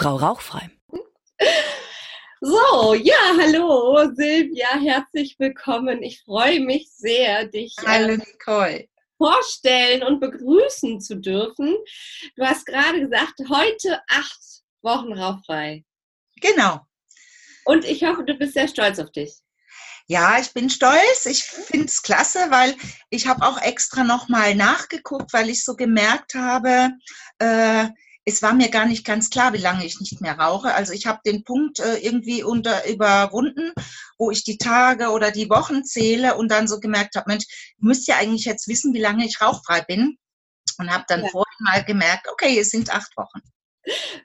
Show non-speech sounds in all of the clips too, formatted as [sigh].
Frau Rauchfrei. So, ja, hallo Silvia, herzlich willkommen. Ich freue mich sehr, dich hallo, äh, vorstellen und begrüßen zu dürfen. Du hast gerade gesagt, heute acht Wochen rauchfrei. Genau. Und ich hoffe, du bist sehr stolz auf dich. Ja, ich bin stolz. Ich finde es klasse, weil ich habe auch extra nochmal nachgeguckt, weil ich so gemerkt habe, äh, es war mir gar nicht ganz klar, wie lange ich nicht mehr rauche. Also ich habe den Punkt äh, irgendwie unter, überwunden, wo ich die Tage oder die Wochen zähle und dann so gemerkt habe, Mensch, ich müsste ja eigentlich jetzt wissen, wie lange ich rauchfrei bin. Und habe dann ja. vorhin mal gemerkt, okay, es sind acht Wochen.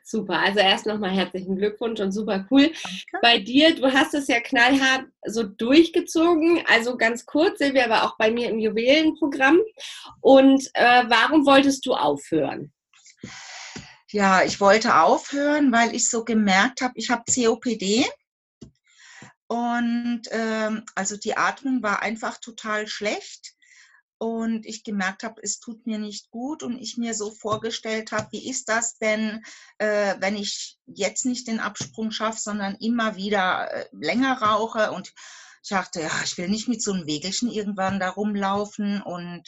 Super, also erst nochmal herzlichen Glückwunsch und super cool. Danke. Bei dir, du hast es ja knallhart so durchgezogen, also ganz kurz, Silvia war auch bei mir im Juwelenprogramm. Und äh, warum wolltest du aufhören? Ja, ich wollte aufhören, weil ich so gemerkt habe, ich habe COPD. Und ähm, also die Atmung war einfach total schlecht und ich gemerkt habe, es tut mir nicht gut und ich mir so vorgestellt habe, wie ist das denn, äh, wenn ich jetzt nicht den Absprung schaffe, sondern immer wieder äh, länger rauche und ich dachte, ja, ich will nicht mit so einem Wegelchen irgendwann da rumlaufen und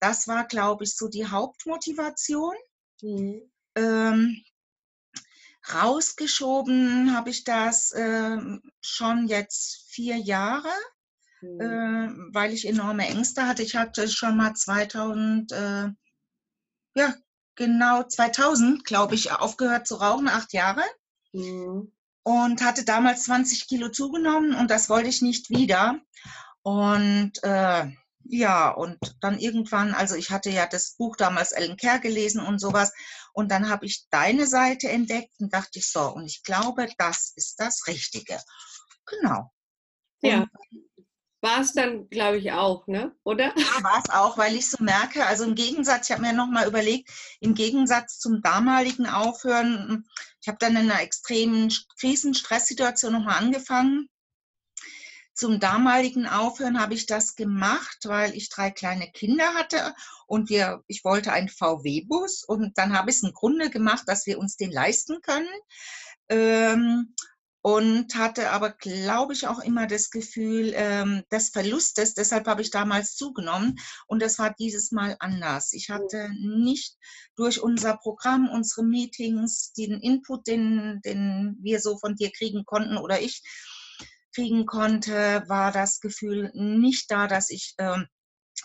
das war, glaube ich, so die Hauptmotivation. Mhm. Ähm, rausgeschoben habe ich das äh, schon jetzt vier Jahre mhm. äh, weil ich enorme Ängste hatte. Ich hatte schon mal 2000, äh, ja, genau 2000, glaube ich, aufgehört zu rauchen, acht Jahre. Mhm. Und hatte damals 20 Kilo zugenommen und das wollte ich nicht wieder. Und äh, ja, und dann irgendwann, also ich hatte ja das Buch damals Ellen Kerr gelesen und sowas. Und dann habe ich deine Seite entdeckt und dachte ich so, und ich glaube, das ist das Richtige. Genau. Ja. War es dann, glaube ich, auch, ne? Oder? Ja, war es auch, weil ich so merke, also im Gegensatz, ich habe mir nochmal überlegt, im Gegensatz zum damaligen Aufhören, ich habe dann in einer extremen Krisenstresssituation nochmal angefangen. Zum damaligen Aufhören habe ich das gemacht, weil ich drei kleine Kinder hatte und wir, ich wollte einen VW-Bus und dann habe ich es im Grunde gemacht, dass wir uns den leisten können. Ähm, und hatte aber, glaube ich, auch immer das Gefühl ähm, des Verlustes. Deshalb habe ich damals zugenommen und das war dieses Mal anders. Ich hatte nicht durch unser Programm, unsere Meetings, den Input, den, den wir so von dir kriegen konnten oder ich kriegen konnte, war das Gefühl nicht da, dass ich ähm,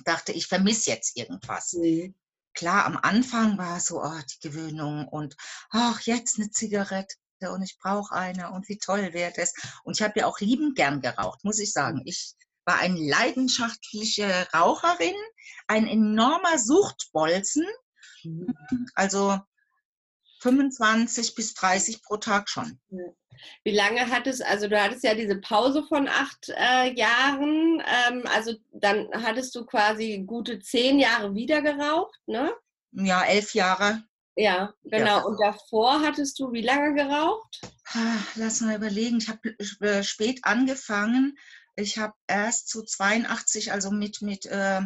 dachte, ich vermisse jetzt irgendwas. Mhm. Klar, am Anfang war so oh, die Gewöhnung und ach, jetzt eine Zigarette und ich brauche eine und wie toll wäre das. Und ich habe ja auch liebend gern geraucht, muss ich sagen. Ich war eine leidenschaftliche Raucherin, ein enormer Suchtbolzen, mhm. also 25 bis 30 pro Tag schon. Wie lange hattest, also du hattest ja diese Pause von acht äh, Jahren, ähm, also dann hattest du quasi gute zehn Jahre wieder geraucht, ne? Ja, elf Jahre. Ja, genau. Ja. Und davor hattest du wie lange geraucht? Lass mal überlegen. Ich habe äh, spät angefangen. Ich habe erst zu 82, also mit, mit äh,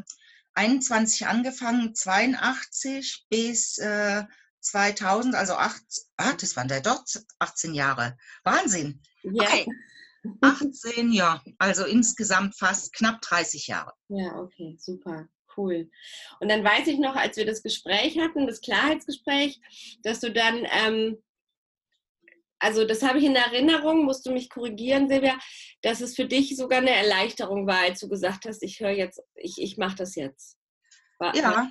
21 angefangen, 82 bis äh, 2000, also 8, ah, das waren da doch 18 Jahre. Wahnsinn. Ja. Okay. 18, ja, also insgesamt fast knapp 30 Jahre. Ja, okay, super cool. Und dann weiß ich noch, als wir das Gespräch hatten, das Klarheitsgespräch, dass du dann, ähm, also das habe ich in Erinnerung, musst du mich korrigieren, Silvia, dass es für dich sogar eine Erleichterung war, als du gesagt hast, ich höre jetzt, ich, ich mache das jetzt. War, ja,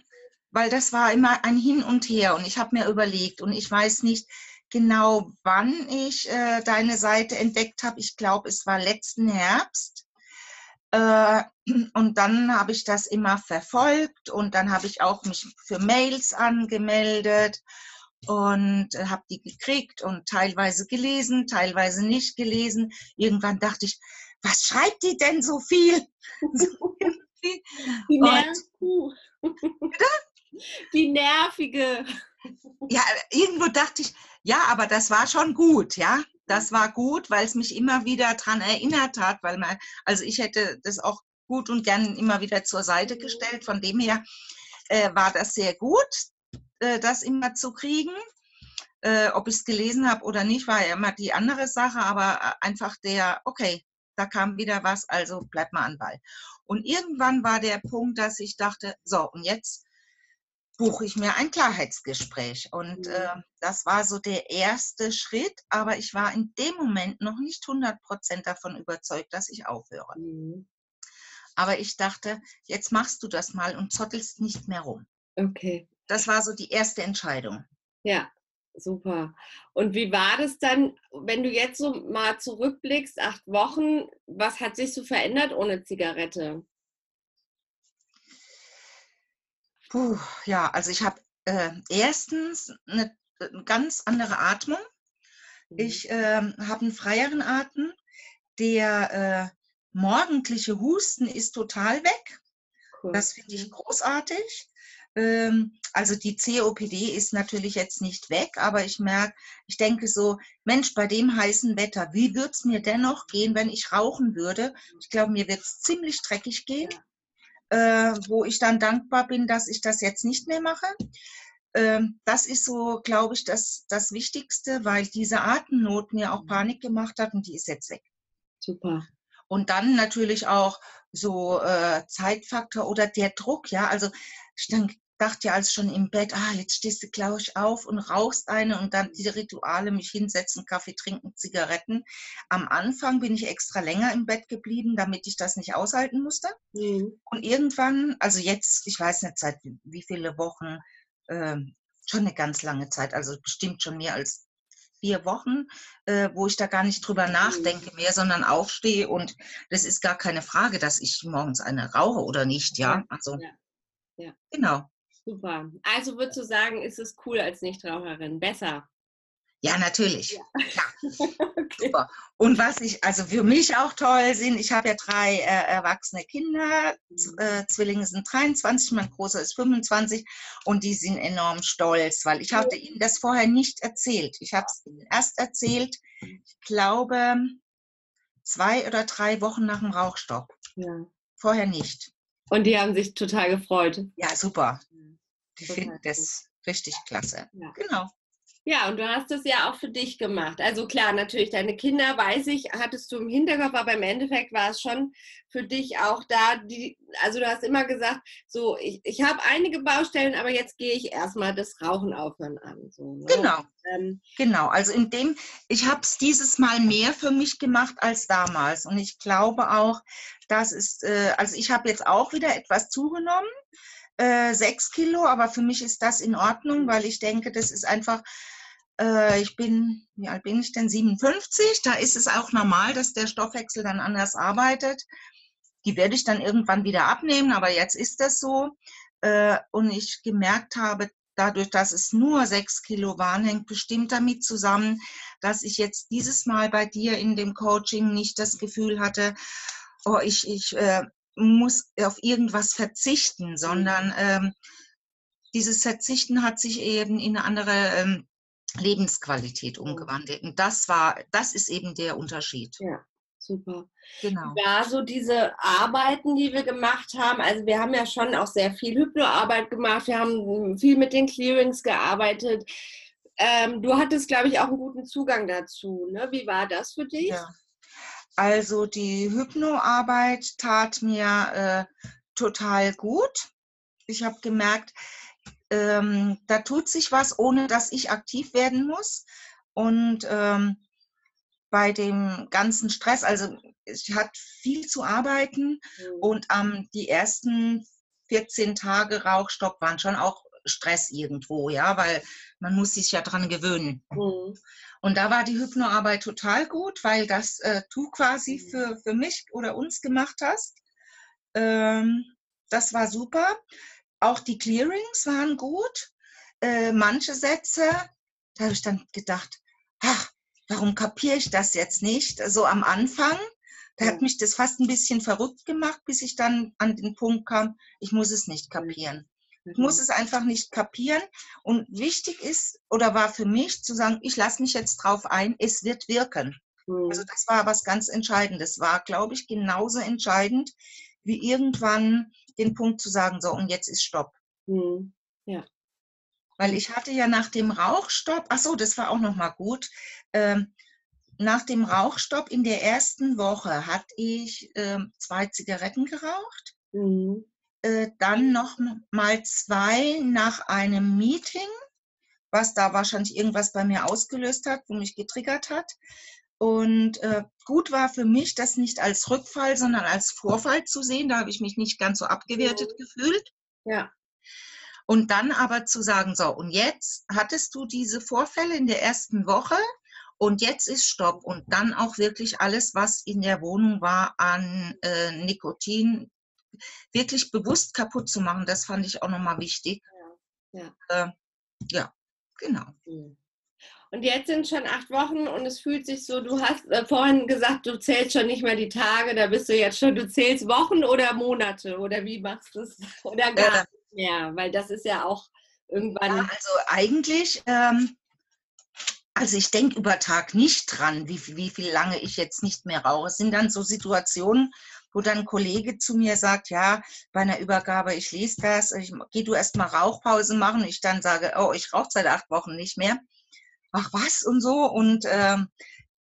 weil das war immer ein Hin und Her und ich habe mir überlegt und ich weiß nicht, genau wann ich äh, deine Seite entdeckt habe. Ich glaube, es war letzten Herbst. Äh, [clears throat] und dann habe ich das immer verfolgt und dann habe ich auch mich für Mails angemeldet und habe die gekriegt und teilweise gelesen, teilweise nicht gelesen. Irgendwann dachte ich, was schreibt die denn so viel? [laughs] die, und, [laughs] die nervige. Ja, irgendwo dachte ich, ja, aber das war schon gut, ja das war gut, weil es mich immer wieder daran erinnert hat, weil man, also ich hätte das auch gut und gern immer wieder zur Seite gestellt. Von dem her äh, war das sehr gut, äh, das immer zu kriegen. Äh, ob ich es gelesen habe oder nicht, war ja immer die andere Sache, aber äh, einfach der, okay, da kam wieder was, also bleib mal an Ball. Und irgendwann war der Punkt, dass ich dachte, so, und jetzt buche ich mir ein Klarheitsgespräch. Und äh, das war so der erste Schritt, aber ich war in dem Moment noch nicht 100% davon überzeugt, dass ich aufhöre. Mhm. Aber ich dachte, jetzt machst du das mal und zottelst nicht mehr rum. Okay. Das war so die erste Entscheidung. Ja, super. Und wie war das dann, wenn du jetzt so mal zurückblickst, acht Wochen, was hat sich so verändert ohne Zigarette? Puh, ja, also ich habe äh, erstens eine, eine ganz andere Atmung. Mhm. Ich ähm, habe einen freieren Atem. Der äh, morgendliche Husten ist total weg. Cool. Das finde ich großartig. Ähm, also die COPD ist natürlich jetzt nicht weg, aber ich merke, ich denke so, Mensch, bei dem heißen Wetter, wie würde es mir dennoch gehen, wenn ich rauchen würde? Ich glaube, mir wird es ziemlich dreckig gehen, äh, wo ich dann dankbar bin, dass ich das jetzt nicht mehr mache. Ähm, das ist so, glaube ich, das, das Wichtigste, weil diese Atemnot mir auch Panik gemacht hat und die ist jetzt weg. Super. Und dann natürlich auch so äh, Zeitfaktor oder der Druck, ja. Also ich dann dachte ja als schon im Bett, ah, jetzt stehst du, glaube ich, auf und rauchst eine und dann diese Rituale, mich hinsetzen, Kaffee trinken, Zigaretten. Am Anfang bin ich extra länger im Bett geblieben, damit ich das nicht aushalten musste. Mhm. Und irgendwann, also jetzt, ich weiß nicht seit wie- viele Wochen, ähm, schon eine ganz lange Zeit, also bestimmt schon mehr als vier Wochen, äh, wo ich da gar nicht drüber nachdenke mehr, sondern aufstehe und das ist gar keine Frage, dass ich morgens eine rauche oder nicht, ja. Ja, Also ja, ja. genau. Super. Also würdest du sagen, ist es cool als Nichtraucherin? Besser. Ja, natürlich. Ja. Klar. [laughs] Okay. Super. Und was ich, also für mich auch toll sind, ich habe ja drei äh, erwachsene Kinder, Z- äh, Zwillinge sind 23, mein Großer ist 25 und die sind enorm stolz, weil ich hatte ihnen das vorher nicht erzählt. Ich habe es ihnen erst erzählt, ich glaube, zwei oder drei Wochen nach dem Rauchstopp. Ja. Vorher nicht. Und die haben sich total gefreut. Ja, super. Die finden das richtig klasse. Ja. Genau. Ja, und du hast es ja auch für dich gemacht. Also klar, natürlich, deine Kinder, weiß ich, hattest du im Hinterkopf, aber im Endeffekt war es schon für dich auch da, die, also du hast immer gesagt, so, ich, ich habe einige Baustellen, aber jetzt gehe ich erstmal das Rauchen aufhören an. So, ne? Genau. Ähm, Genau, also in dem, ich habe es dieses Mal mehr für mich gemacht als damals. Und ich glaube auch, das ist, äh, also ich habe jetzt auch wieder etwas zugenommen, äh, sechs Kilo, aber für mich ist das in Ordnung, weil ich denke, das ist einfach, äh, ich bin, wie alt bin ich denn? 57, da ist es auch normal, dass der Stoffwechsel dann anders arbeitet. Die werde ich dann irgendwann wieder abnehmen, aber jetzt ist das so. Äh, und ich gemerkt habe, dadurch, dass es nur sechs Kilo waren, hängt bestimmt damit zusammen, dass ich jetzt dieses Mal bei dir in dem Coaching nicht das Gefühl hatte, oh, ich, ich äh, muss auf irgendwas verzichten, sondern ähm, dieses Verzichten hat sich eben in eine andere ähm, Lebensqualität umgewandelt. Und das war, das ist eben der Unterschied. ja, super. Genau. Ja, so diese Arbeiten, die wir gemacht haben, also wir haben ja schon auch sehr viel Hypnoarbeit gemacht, wir haben viel mit den Clearings gearbeitet. Ähm, du hattest, glaube ich, auch einen guten Zugang dazu. Ne? Wie war das für dich? Ja. Also die Hypnoarbeit tat mir äh, total gut. Ich habe gemerkt, ähm, da tut sich was, ohne dass ich aktiv werden muss. Und ähm, bei dem ganzen Stress, also ich hatte viel zu arbeiten Mhm. und ähm, die ersten 14 Tage Rauchstopp waren schon auch Stress irgendwo, ja, weil man muss sich ja dran gewöhnen. Mhm. Und da war die Hypnoarbeit total gut, weil das äh, du quasi Mhm. für, für mich oder uns gemacht hast. Ähm, das war super. Auch die Clearings waren gut. Äh, manche Sätze, da habe ich dann gedacht, ach, warum kapiere ich das jetzt nicht? So am Anfang, da hat mich das fast ein bisschen verrückt gemacht, bis ich dann an den Punkt kam, ich muss es nicht Mhm. kapieren. Ich muss es einfach nicht kapieren. Und wichtig ist oder war für mich zu sagen, ich lasse mich jetzt drauf ein, es wird wirken. Mhm. Also das war was ganz Entscheidendes. War, glaube ich, genauso entscheidend wie irgendwann den Punkt zu sagen, so und jetzt ist Stopp. Mhm. Ja. Weil ich hatte ja nach dem Rauchstopp, ach so, das war auch noch mal gut. Ähm, nach dem Rauchstopp in der ersten Woche hatte ich ähm, zwei Zigaretten geraucht. Mhm. Äh, dann noch mal zwei nach einem Meeting, was da wahrscheinlich irgendwas bei mir ausgelöst hat, wo mich getriggert hat. Und äh, gut war für mich, das nicht als Rückfall, sondern als Vorfall zu sehen. Da habe ich mich nicht ganz so abgewertet mhm. gefühlt. Ja. Und dann aber zu sagen, so, und jetzt hattest du diese Vorfälle in der ersten Woche und jetzt ist Stopp. Und dann auch wirklich alles, was in der Wohnung war an äh, Nikotin, wirklich bewusst kaputt zu machen. Das fand ich auch nochmal wichtig. Ja, ja. Äh, ja genau. Mhm. Und jetzt sind schon acht Wochen und es fühlt sich so, du hast äh, vorhin gesagt, du zählst schon nicht mehr die Tage, da bist du jetzt schon, du zählst Wochen oder Monate oder wie machst du es? [laughs] Oder gar äh, nicht mehr, weil das ist ja auch irgendwann. Ja, also eigentlich, ähm, also ich denke über Tag nicht dran, wie, wie viel lange ich jetzt nicht mehr rauche. Es sind dann so Situationen, wo dann ein Kollege zu mir sagt, ja, bei einer Übergabe, ich lese das, ich, geh du erst mal Rauchpause machen. Ich dann sage, oh, ich rauche seit acht Wochen nicht mehr ach was und so. Und ähm,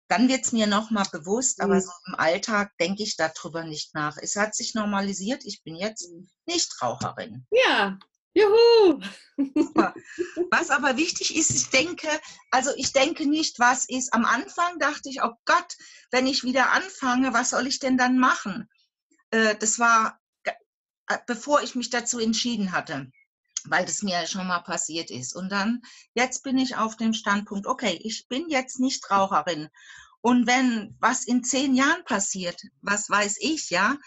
dann wird es mir nochmal bewusst, aber mhm. so im Alltag denke ich darüber nicht nach. Es hat sich normalisiert, ich bin jetzt mhm. Nichtraucherin. Ja, Juhu! Super. [laughs] Was aber wichtig ist, ich denke, also ich denke nicht, was ist. Am Anfang dachte ich, oh Gott, wenn ich wieder anfange, was soll ich denn dann machen? Äh, das war, äh, bevor ich mich dazu entschieden hatte weil das mir schon mal passiert ist. Und dann, jetzt bin ich auf dem Standpunkt, okay, ich bin jetzt nicht Raucherin. Und wenn was in zehn Jahren passiert, was weiß ich, ja,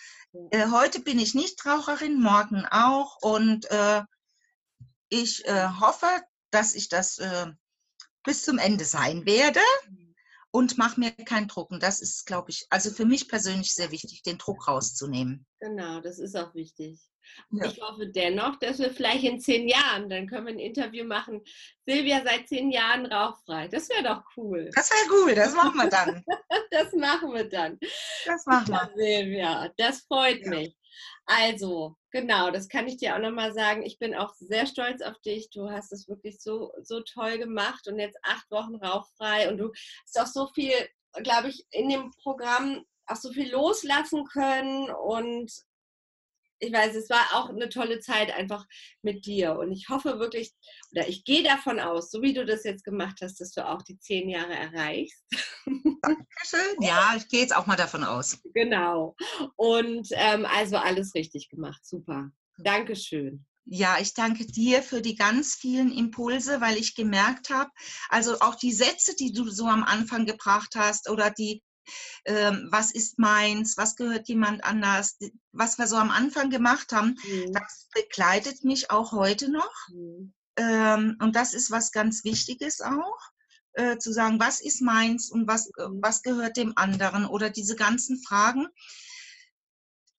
äh, heute bin ich nicht Raucherin, morgen auch. Und äh, ich äh, hoffe, dass ich das äh, bis zum Ende sein werde und mache mir keinen Druck. Und das ist, glaube ich, also für mich persönlich sehr wichtig, den Druck rauszunehmen. Genau, das ist auch wichtig. Ja. Ich hoffe dennoch, dass wir vielleicht in zehn Jahren, dann können wir ein Interview machen. Silvia seit zehn Jahren rauchfrei. Das wäre doch cool. Das wäre cool, [laughs] das machen wir dann. das machen wir dann. Das machen wir. Silvia, das freut ja. mich. Also, genau, das kann ich dir auch nochmal sagen. Ich bin auch sehr stolz auf dich. Du hast es wirklich so, so toll gemacht und jetzt acht Wochen rauchfrei und du hast auch so viel, glaube ich, in dem Programm auch so viel loslassen können und ich weiß, es war auch eine tolle Zeit einfach mit dir. Und ich hoffe wirklich, oder ich gehe davon aus, so wie du das jetzt gemacht hast, dass du auch die zehn Jahre erreichst. Dankeschön. Ja, ich gehe jetzt auch mal davon aus. [laughs] Genau. Und ähm, also alles richtig gemacht. Super. Dankeschön. Ja, ich danke dir für die ganz vielen Impulse, weil ich gemerkt habe, also auch die Sätze, die du so am Anfang gebracht hast oder die ähm, was ist meins, was gehört jemand anders, was wir so am Anfang gemacht haben, mhm. das begleitet mich auch heute noch. Mhm. Ähm, und das ist was ganz Wichtiges auch. Äh, zu sagen, was ist meins und was, äh, mhm. was gehört dem anderen oder diese ganzen Fragen.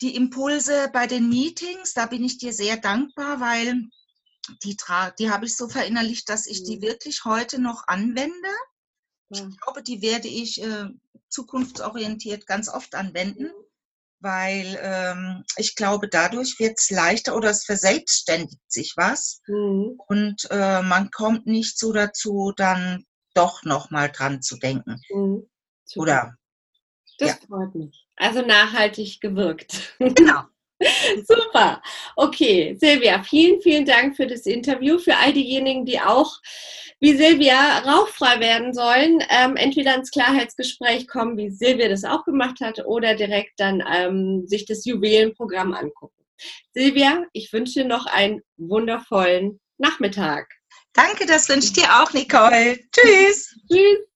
Die Impulse bei den Meetings, da bin ich dir sehr dankbar, weil die, die habe ich so verinnerlicht, dass ich die mhm. wirklich heute noch anwende. Ich glaube, die werde ich äh, zukunftsorientiert ganz oft anwenden, weil ähm, ich glaube, dadurch wird es leichter oder es verselbstständigt sich was mhm. und äh, man kommt nicht so dazu, dann doch nochmal dran zu denken. Mhm. Oder das ja. freut mich. Also nachhaltig gewirkt. Genau. [laughs] Super. Okay, Silvia, vielen, vielen Dank für das Interview. Für all diejenigen, die auch wie Silvia rauchfrei werden sollen, ähm, entweder ins Klarheitsgespräch kommen, wie Silvia das auch gemacht hat, oder direkt dann ähm, sich das Juwelenprogramm angucken. Silvia, ich wünsche dir noch einen wundervollen Nachmittag. Danke, das wünsche ich dir auch, Nicole. Tschüss. [laughs] Tschüss.